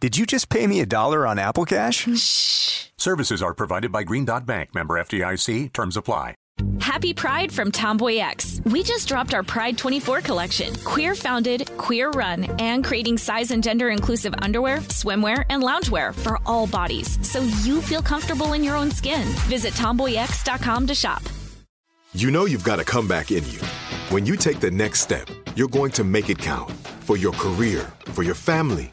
Did you just pay me a dollar on Apple Cash? Shh. Services are provided by Green Dot Bank, member FDIC. Terms apply. Happy Pride from Tomboy X. We just dropped our Pride 24 collection. Queer founded, queer run, and creating size and gender inclusive underwear, swimwear, and loungewear for all bodies so you feel comfortable in your own skin. Visit tomboyx.com to shop. You know you've got a comeback in you. When you take the next step, you're going to make it count for your career, for your family,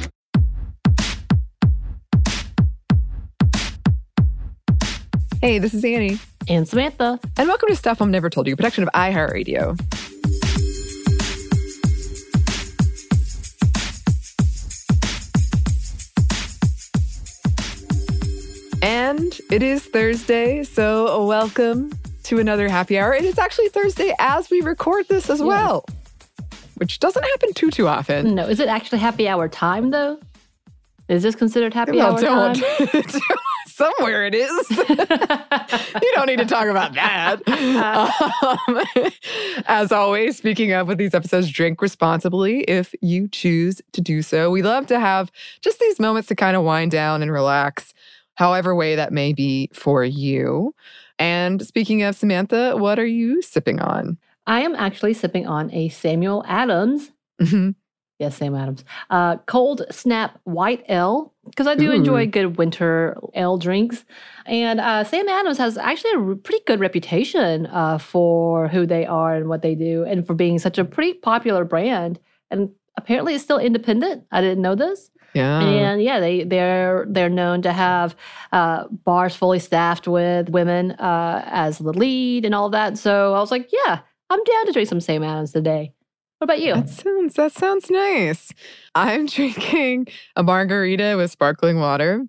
Hey, this is Annie. And Samantha. And welcome to Stuff Mom Never Told You, production of iHeartRadio. And it is Thursday, so welcome to another happy hour. And It is actually Thursday as we record this as well, which doesn't happen too, too often. No, is it actually happy hour time though? Is this considered happy Well, hour don't. time? Somewhere it is. you don't need to talk about that. Um, as always, speaking of with these episodes, drink responsibly if you choose to do so. We love to have just these moments to kind of wind down and relax, however way that may be for you. And speaking of Samantha, what are you sipping on? I am actually sipping on a Samuel Adams. Mhm. Yes, Sam Adams. Uh, cold Snap White Ale, because I do Ooh. enjoy good winter ale drinks. And uh, Sam Adams has actually a pretty good reputation uh, for who they are and what they do, and for being such a pretty popular brand. And apparently, it's still independent. I didn't know this. Yeah. And yeah, they they're they're known to have uh, bars fully staffed with women uh, as the lead and all that. So I was like, yeah, I'm down to drink some Sam Adams today. What about you? That sounds that sounds nice. I'm drinking a margarita with sparkling water.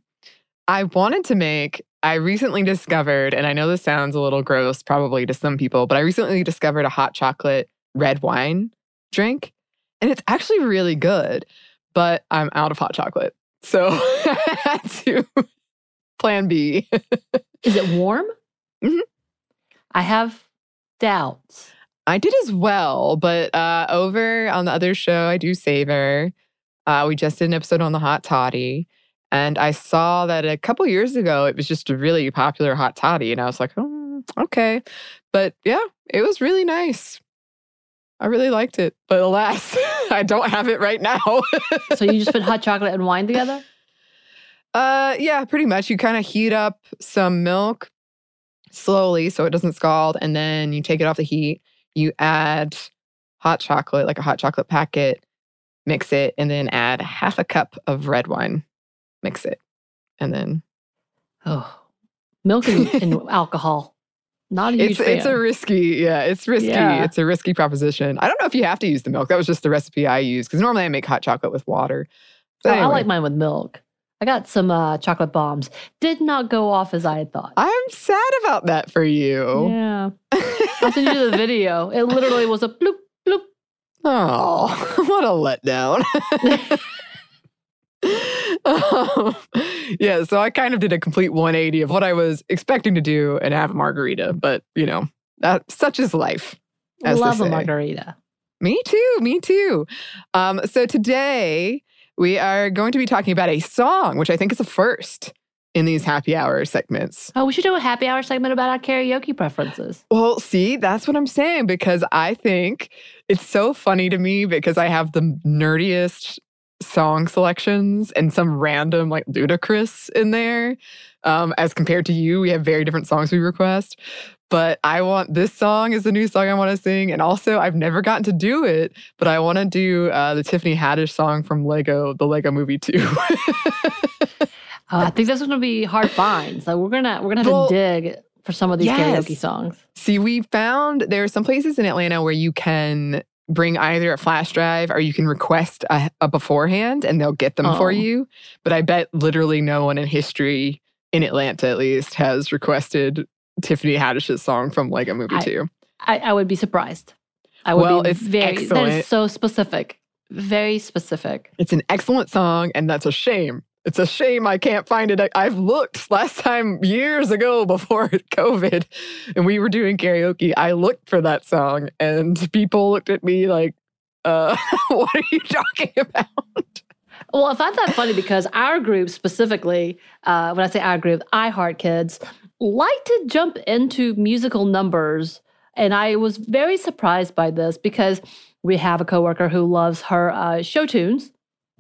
I wanted to make I recently discovered, and I know this sounds a little gross probably to some people, but I recently discovered a hot chocolate red wine drink. And it's actually really good, but I'm out of hot chocolate. So I had to plan B. Is it warm? Mhm. I have doubts. I did as well, but uh, over on the other show, I do savor. Uh, we just did an episode on the hot toddy, and I saw that a couple years ago it was just a really popular hot toddy, and I was like, oh, okay, but yeah, it was really nice. I really liked it, but alas, I don't have it right now. So you just put hot chocolate and wine together? Uh, yeah, pretty much. You kind of heat up some milk slowly so it doesn't scald, and then you take it off the heat. You add hot chocolate, like a hot chocolate packet, mix it, and then add half a cup of red wine. Mix it, and then Oh, milk and, and alcohol. Not a huge it's it's a risky, yeah, it's risky. Yeah. It's a risky proposition. I don't know if you have to use the milk. That was just the recipe I use because normally I make hot chocolate with water. But Oh, I like mine with milk. I got some uh, chocolate bombs. Did not go off as I had thought. I'm sad about that for you. Yeah. I'll send you the video. It literally was a bloop, bloop. Oh, what a letdown. um, yeah, so I kind of did a complete 180 of what I was expecting to do and have a margarita, but you know, that such is life. as Love a margarita. Me too, me too. Um, so today we are going to be talking about a song, which I think is a first in these happy hour segments. Oh, we should do a happy hour segment about our karaoke preferences. Well, see, that's what I'm saying because I think it's so funny to me because I have the nerdiest song selections and some random like ludicrous in there. Um, as compared to you, we have very different songs we request. But I want this song is the new song I want to sing. And also, I've never gotten to do it, but I want to do uh, the Tiffany Haddish song from Lego, the Lego movie too. oh, I think that's going to be hard find. So we're gonna we're gonna have Well, to dig for some of these yes. karaoke songs. See, we found there are some places in Atlanta where you can bring either a flash drive or you can request a, a beforehand and they'll get them Oh. for you. But I bet literally no one in history, in Atlanta at least, has requested Tiffany Haddish's song from Lego Movie I- 2. I, I would be surprised. I would Well, be it's very that excellent. is so specific. Very specific. It's an excellent song, and that's a shame. It's a shame I can't find it. I've looked last time years ago before COVID, and we were doing karaoke. I looked for that song, and people looked at me like, uh, "What are you talking about?" Well, I find that funny because our group specifically, uh, when I say our group, I Heart Kids, like to jump into musical numbers. And I was very surprised by this because we have a coworker who loves her uh, show tunes.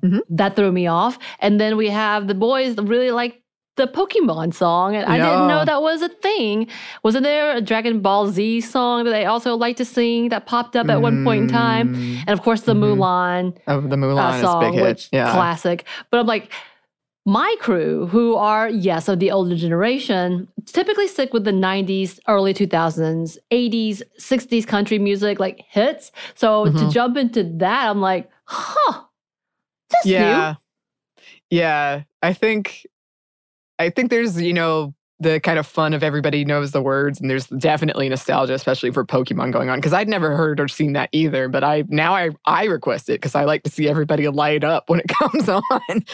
Mhm. That threw me off. And then we have the boys that really like the Pokemon song. And I didn't know that was a thing. Wasn't there a Dragon Ball Z song that they also like to sing that popped up at one point in time? Mm, And of course, the Mhm. Mulan Oh, the Mulan uh, is a song, big hit. yeah. classic. But I'm like, my crew, who are yes of the older generation, typically stick with the '90s, early 2000s, '80s, '60s country music like hits. So to Mhm. jump into that, I'm like, huh, yeah yeah i think i think there's you know the kind of fun of everybody knows the words and there's definitely nostalgia especially for pokemon going on because i'd never heard or seen that either but i now i i request it because i like to see everybody light up when it comes on.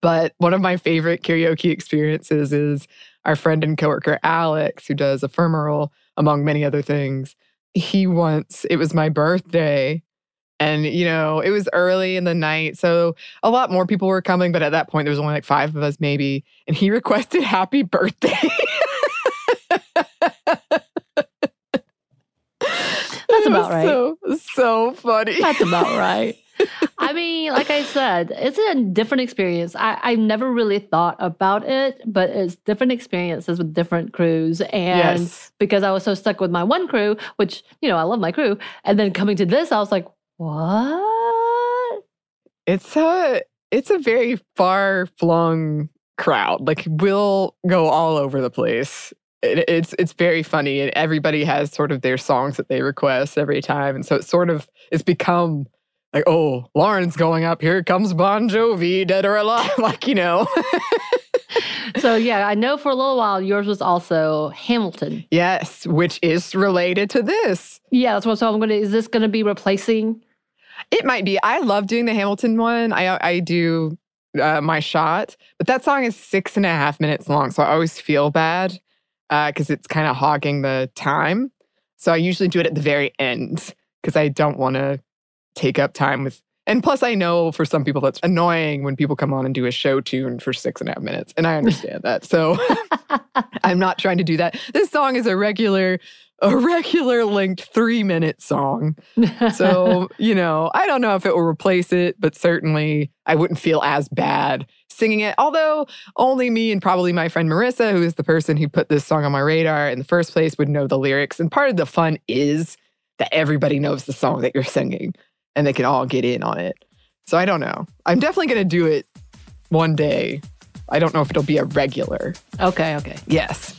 But one of my favorite karaoke experiences is our friend and coworker alex who does ephemeral among many other things. He once it was my birthday and you know it was early in the night so a lot more people were coming, but at that point there was only like five of us maybe. And he requested happy birthday. That's about right. So, so funny. That's about right. I mean, like I said, it's a different experience. I, I've never really thought about it, but it's different experiences with different crews. And yes. because I was so stuck with my one crew, which, you know, I love my crew. And then coming to this, I was like, what? It's a it's a very far flung crowd. Like we'll go all over the place. It, it's it's very funny, and everybody has sort of their songs that they request every time, and so it's sort of it's become like, oh, Lauren's going up. Here comes Bon Jovi, dead or alive. like you know, So, yeah, I know for a little while yours was also Hamilton. yes, which is related to this. Yeah, that's what so I'm going to, is this going to be replacing? It might be. I love doing the Hamilton one. I I do uh, my shot, but that song is six and a half minutes long, so I always feel bad because it's kind of hogging the time. So I usually do it at the very end because I don't want to take up time with. And plus, I know for some people that's annoying when people come on and do a show tune for six and a half minutes, and I understand that. So I'm not trying to do that. This song is a regular, a regular linked three minute song. So, you know, I don't know if it will replace it, but certainly I wouldn't feel as bad singing it. Although only me and probably my friend Marissa, who is the person who put this song on my radar in the first place, would know the lyrics. And part of the fun is that everybody knows the song that you're singing and they can all get in on it. So I don't know. I'm definitely going to do it one day. I don't know if it'll be a regular. okay, okay. Yes.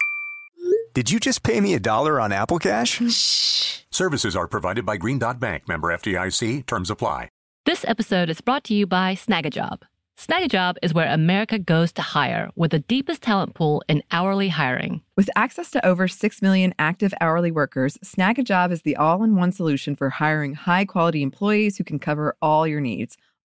Did you just pay me a dollar on Apple Cash? Shh. Services are provided by Green Dot Bank, member FDIC. Terms apply. This episode is brought to you by Snagajob. Snagajob is where America goes to hire with the deepest talent pool in hourly hiring. With access to over 6 million active hourly workers, Snagajob is the all in one solution for hiring high quality employees who can cover all your needs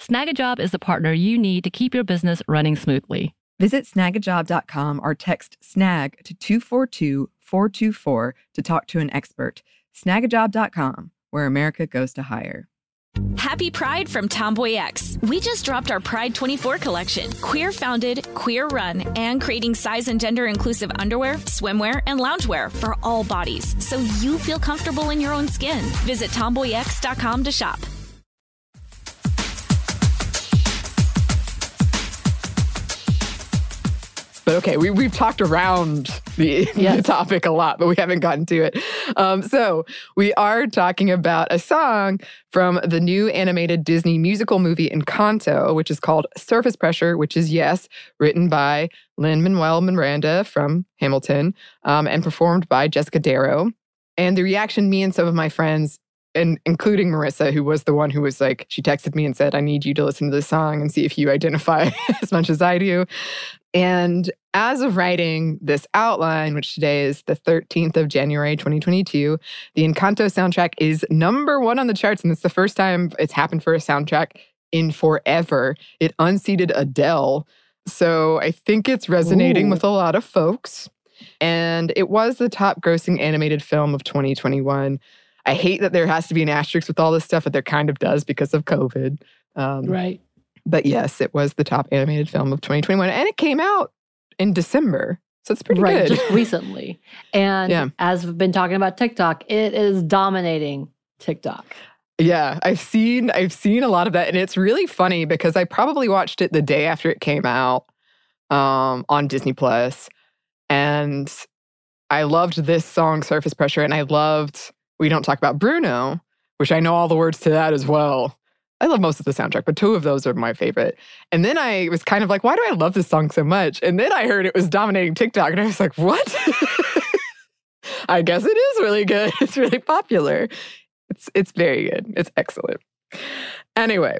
Snagajob is the partner you need to keep your business running smoothly. Visit snagajob.com or text snag to 242 424 to talk to an expert. Snagajob.com, where America goes to hire. Happy Pride from Tomboy X. We just dropped our Pride 24 collection. Queer founded, queer run, and creating size and gender inclusive underwear, swimwear, and loungewear for all bodies so you feel comfortable in your own skin. Visit tomboyx.com to shop. But okay, we, we've talked around the, Yes. the topic a lot, but we haven't gotten to it. Um, so we are talking about a song from the new animated Disney musical movie Encanto, which is called Surface Pressure, which is, yes, written by Lin Manuel Miranda from Hamilton um, and performed by Jessica Darrow. And the reaction me and some of my friends, and including Marissa, who was the one who was like, she texted me and said, I need you to listen to this song and see if you identify as much as I do. And as of writing this outline, which today is the 13th of January, 2022, the Encanto soundtrack is number one on the charts. And it's the first time it's happened for a soundtrack in forever. It unseated Adele. So I think it's resonating Ooh. with a lot of folks. And it was the top grossing animated film of 2021. I hate that there has to be an asterisk with all this stuff, but there kind of does because of COVID. Um, Right. But yes, it was the top animated film of 2021, and it came out in December, so it's pretty right. good. Just recently. And Yeah. as we've been talking about TikTok, it is dominating TikTok. yeah, I've seen I've seen a lot of that, and it's really funny because I probably watched it the day after it came out um, on Disney Plus, and I loved this song "Surface Pressure," and I loved "We Don't Talk About Bruno," which I know all the words to that as well. I love most of the soundtrack, but two of those are my favorite. And then I was kind of like, why do I love this song so much? And then I heard it was dominating TikTok, and I was like, what? I guess it is really good. It's really popular. It's it's very good. It's excellent. Anyway,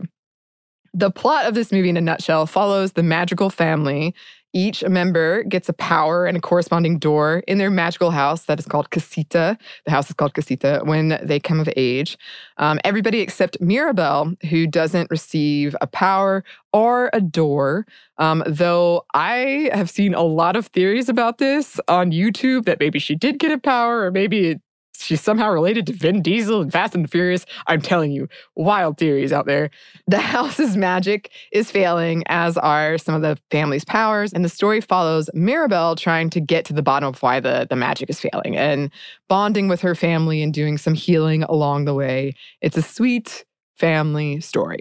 the plot of this movie in a nutshell follows the magical family. Each member gets a power and a corresponding door in their magical house that is called Casita. The house is called Casita when they come of age. Um, everybody except Mirabel, who doesn't receive a power or a door. Um, though I have seen a lot of theories about this on YouTube that maybe she did get a power or maybe she's somehow related to Vin Diesel and Fast and Furious. I'm telling you, wild theories out there. The house's magic is failing, as are some of the family's powers. And the story follows Mirabel trying to get to the bottom of why the, the magic is failing and bonding with her family and doing some healing along the way. It's a sweet family story.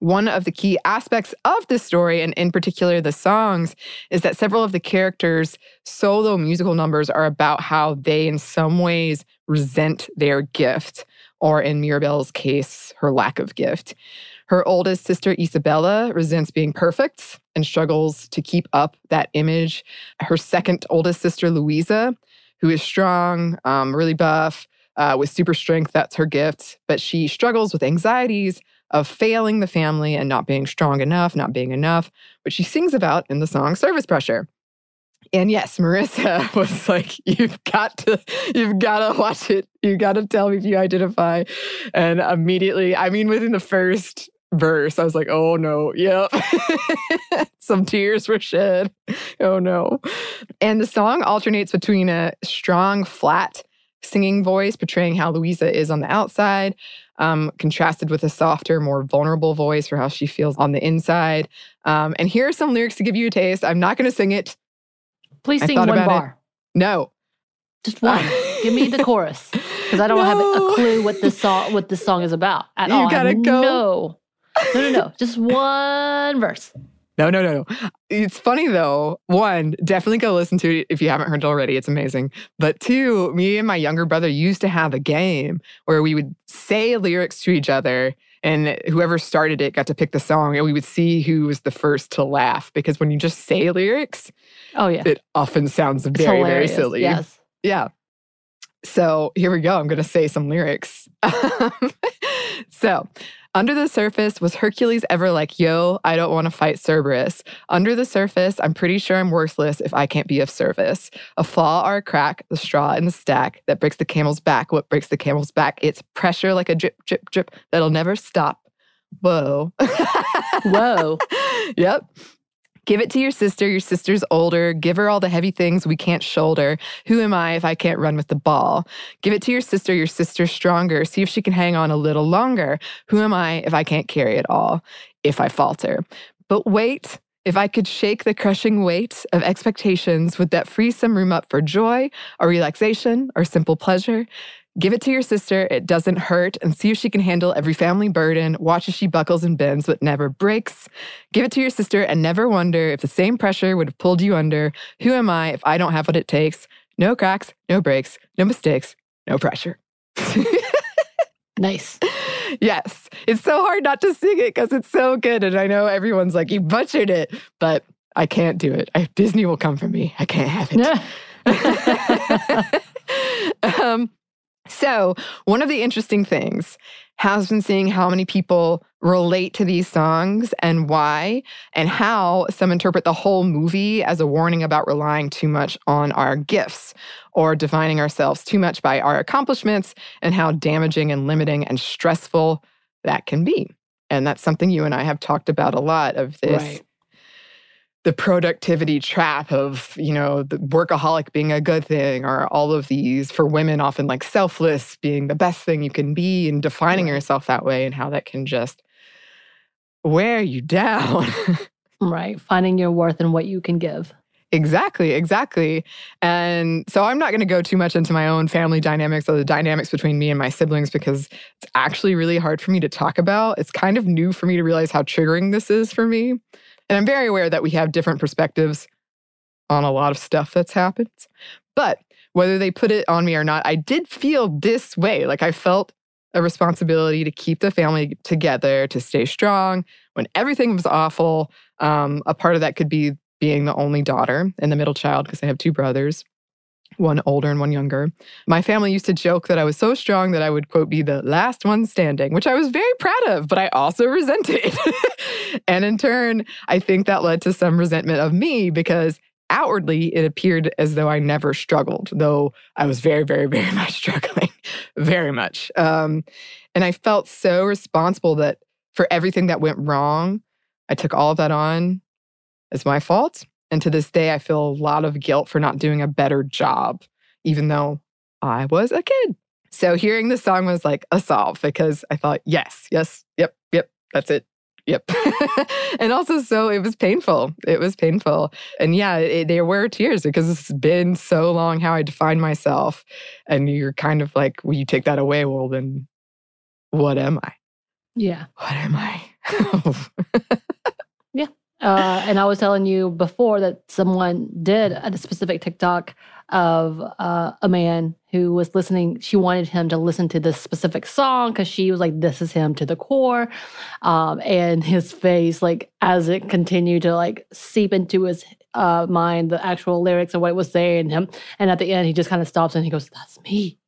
One of the key aspects of this story, and in particular the songs, is that several of the characters' solo musical numbers are about how they, in some ways, resent their gift, or in Mirabel's case, her lack of gift. Her oldest sister, Isabela, resents being perfect and struggles to keep up that image. Her second oldest sister, Louisa, who is strong, um, really buff, uh, with super strength, that's her gift, but she struggles with anxieties of failing the family and not being strong enough, not being enough, which she sings about in the song Surface Pressure. And yes, Marissa was like, "You've got to, you've got to watch it. You got to tell me if you identify." And immediately, I mean, within the first verse, I was like, "Oh no, yep." Some tears were shed. Oh no! And the song alternates between a strong, flat singing voice portraying how Louisa is on the outside, um, contrasted with a softer, more vulnerable voice for how she feels on the inside. Um, and here are some lyrics to give you a taste. I'm not going to sing it. Please sing one about it. bar. No. Just one. Give me the chorus. Because I don't have a clue what this song what this song is about at You all. Have gotta go. No. No, no, no. Just one verse. No, no, no, no. It's funny though. One, definitely go listen to it if you haven't heard it already. It's amazing. But two, me and my younger brother used to have a game where we would say lyrics to each other and whoever started it got to pick the song, and we would see who was the first to laugh because when you just say lyrics, Oh yeah. it often sounds It's very, very silly. Yes. Yeah. So here we go. I'm going to say some lyrics. so, under the surface, was Hercules ever like, yo, I don't want to fight Cerberus? Under the surface, I'm pretty sure I'm worthless if I can't be of service. A flaw or a crack, the straw in the stack that breaks the camel's back. What breaks the camel's back? It's pressure like a drip, drip, drip that'll never stop. Whoa. Whoa. yep. Give it to your sister. Your sister's older. Give her all the heavy things we can't shoulder. Who am I if I can't run with the ball? Give it to your sister. Your sister's stronger. See if she can hang on a little longer. Who am I if I can't carry it all? If I falter. But wait. If I could shake the crushing weight of expectations, would that free some room up for joy or relaxation or simple pleasure? Give it to your sister, it doesn't hurt, and see if she can handle every family burden. Watch as she buckles and bends but never breaks. Give it to your sister and never wonder if the same pressure would have pulled you under. Who am I if I don't have what it takes? No cracks, no breaks, no mistakes, no pressure. Nice. yes, it's so hard not to sing it because it's so good. And I know everyone's like, you butchered it, but I can't do it. I, Disney will come for me. I can't have it. um, so, one of the interesting things has been seeing how many people relate to these songs and why, and how some interpret the whole movie as a warning about relying too much on our gifts or defining ourselves too much by our accomplishments and how damaging and limiting and stressful that can be. And that's something you and I have talked about a lot of this Right. The productivity trap of you know the workaholic being a good thing or all of these for women often like selfless being the best thing you can be and defining yourself that way and how that can just wear you down Right. Finding your worth and what you can give. exactly exactly and so i'm not going to go too much into my own family dynamics or the dynamics between me and my siblings because it's actually really hard for me to talk about it's kind of new for me to realize how triggering this is for me and i'm very aware that we have different perspectives on a lot of stuff that's happened but whether they put it on me or not i did feel this way. Like i felt a responsibility to keep the family together to stay strong when everything was awful. Um, a part of that could be being the only daughter and the middle child because I have two brothers, one older and one younger. My family used to joke that I was so strong that I would, quote, be the last one standing, which I was very proud of, but I also resented. and in turn, I think that led to some resentment of me because outwardly it appeared as though I never struggled, though I was very, very, very much struggling, very much. Um, and I felt so responsible that for everything that went wrong, I took all of that on as my fault. And to this day, I feel a lot of guilt for not doing a better job, even though I was a kid. So hearing the song was like a solve because I thought, yes, yes, yep, yep, that's it. Yep. and also, so it was painful. It was painful. And yeah, it, there were tears because it's been so long how I defined myself. And you're kind of like, well, you take that away. Well, then what am I? Yeah. What am I? Uh, and I was telling you before that someone did a specific TikTok of uh, a man who was listening. She wanted him to listen to this specific song because she was like, "This is him to the core," um, and his face, like as it continued to like seep into his uh, mind, the actual lyrics of what it was saying him, and at the end, he just kind of stops and he goes, "That's me."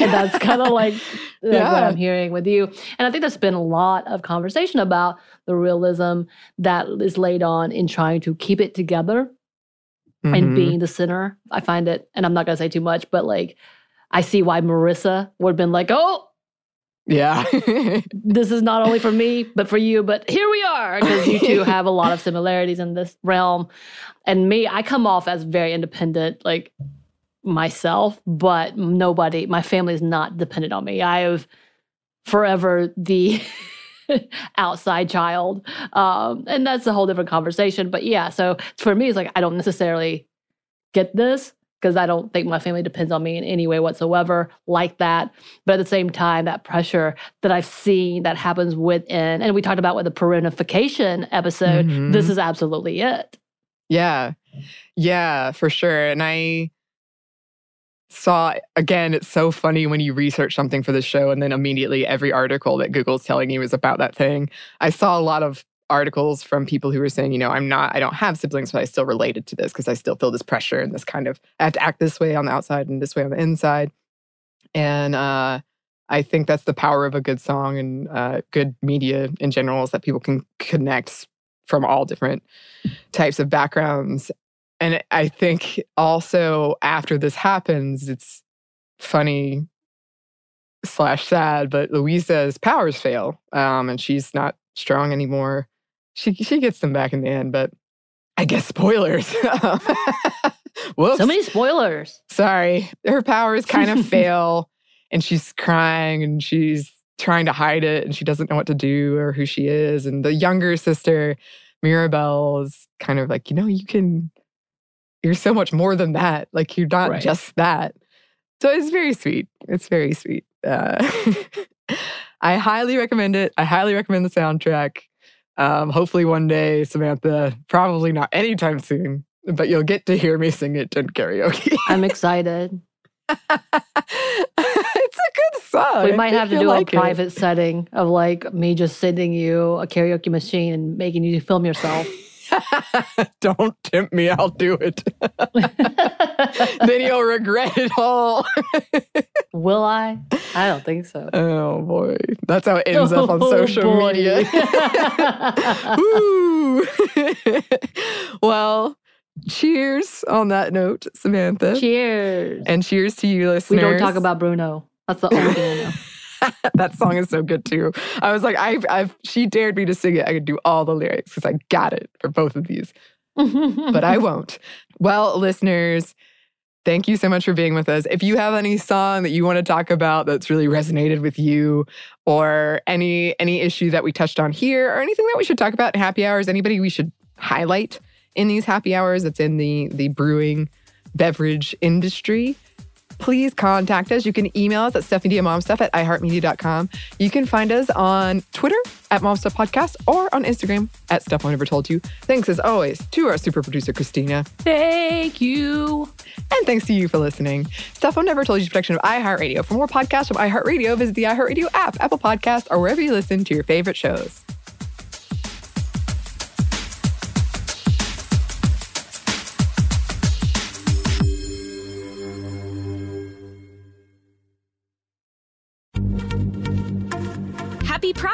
And that's kind of like, like Yeah. what I'm hearing with you. And I think there's been a lot of conversation about the realism that is laid on in trying to keep it together and Mhm. being the center. I find it, and I'm not gonna say too much, but like I see why Marissa would have been like, oh, Yeah. this is not only for me, but for you, but here we are. Because you two have a lot of similarities in this realm. And me, I come off as very independent, like myself, but nobody, my family is not dependent on me. I have forever the outside child. Um, and that's a whole different conversation. But yeah, so for me, it's like I don't necessarily get this because I don't think my family depends on me in any way whatsoever like that. But at the same time, that pressure that I've seen that happens within, and we talked about with the parentification episode, Mhm. this is absolutely it. Yeah. Yeah, for sure. And I saw again, it's so funny when you research something for the show and then immediately every article that Google's telling you is about that thing. I saw a lot of articles from people who were saying, you know, I'm not, I don't have siblings, but I still related to this because I still feel this pressure and this kind of, I have to act this way on the outside and this way on the inside. And uh, I think that's the power of a good song and uh, good media in general is that people can connect from all different types of backgrounds. And I think also after this happens, it's funny slash sad, but Louisa's powers fail um, and she's not strong anymore. She she gets them back in the end, but I guess spoilers. Whoops. So many spoilers. Sorry. Her powers kind of fail and she's crying and she's trying to hide it and she doesn't know what to do or who she is. And the younger sister, Mirabel, is kind of like, you know, you can, you're so much more than that. Like, you're not Right. just that. So it's very sweet. It's very sweet. Uh, I highly recommend it. I highly recommend the soundtrack. Um, hopefully, one day, Samantha, probably not anytime soon, but you'll get to hear me sing it in karaoke. I'm excited. it's a good song. we might have to do like a it. private setting of like me just sending you a karaoke machine and making you film yourself. Don't tempt me, I'll do it. then you'll regret it all. Will I? I don't think so. oh boy. That's how it ends up on Oh, social boy. media. Well, cheers on that note, Samantha. Cheers. And cheers to you, listeners. we don't talk about Bruno. That's the only thing I know. that song is so good too. I was like, I've, I've, she dared me to sing it. I could do all the lyrics because I got it for both of these. but I won't. Well, listeners, thank you so much for being with us. If you have any song that you want to talk about that's really resonated with you, or any any issue that we touched on here, or anything that we should talk about in happy hours, anybody we should highlight in these happy hours that's in the the brewing beverage industry. Please contact us. You can email us at stuffmediamomstuff at iheartmedia.com. You can find us on Twitter at Momstuff Podcast or on Instagram at Stuff I Never Told You. Thanks as always to our super producer, Christina. Thank you. And thanks to you for listening. Stuff I Never Told You is a production of iHeartRadio. For more podcasts from iHeartRadio, visit the iHeartRadio app, Apple Podcast, or wherever you listen to your favorite shows.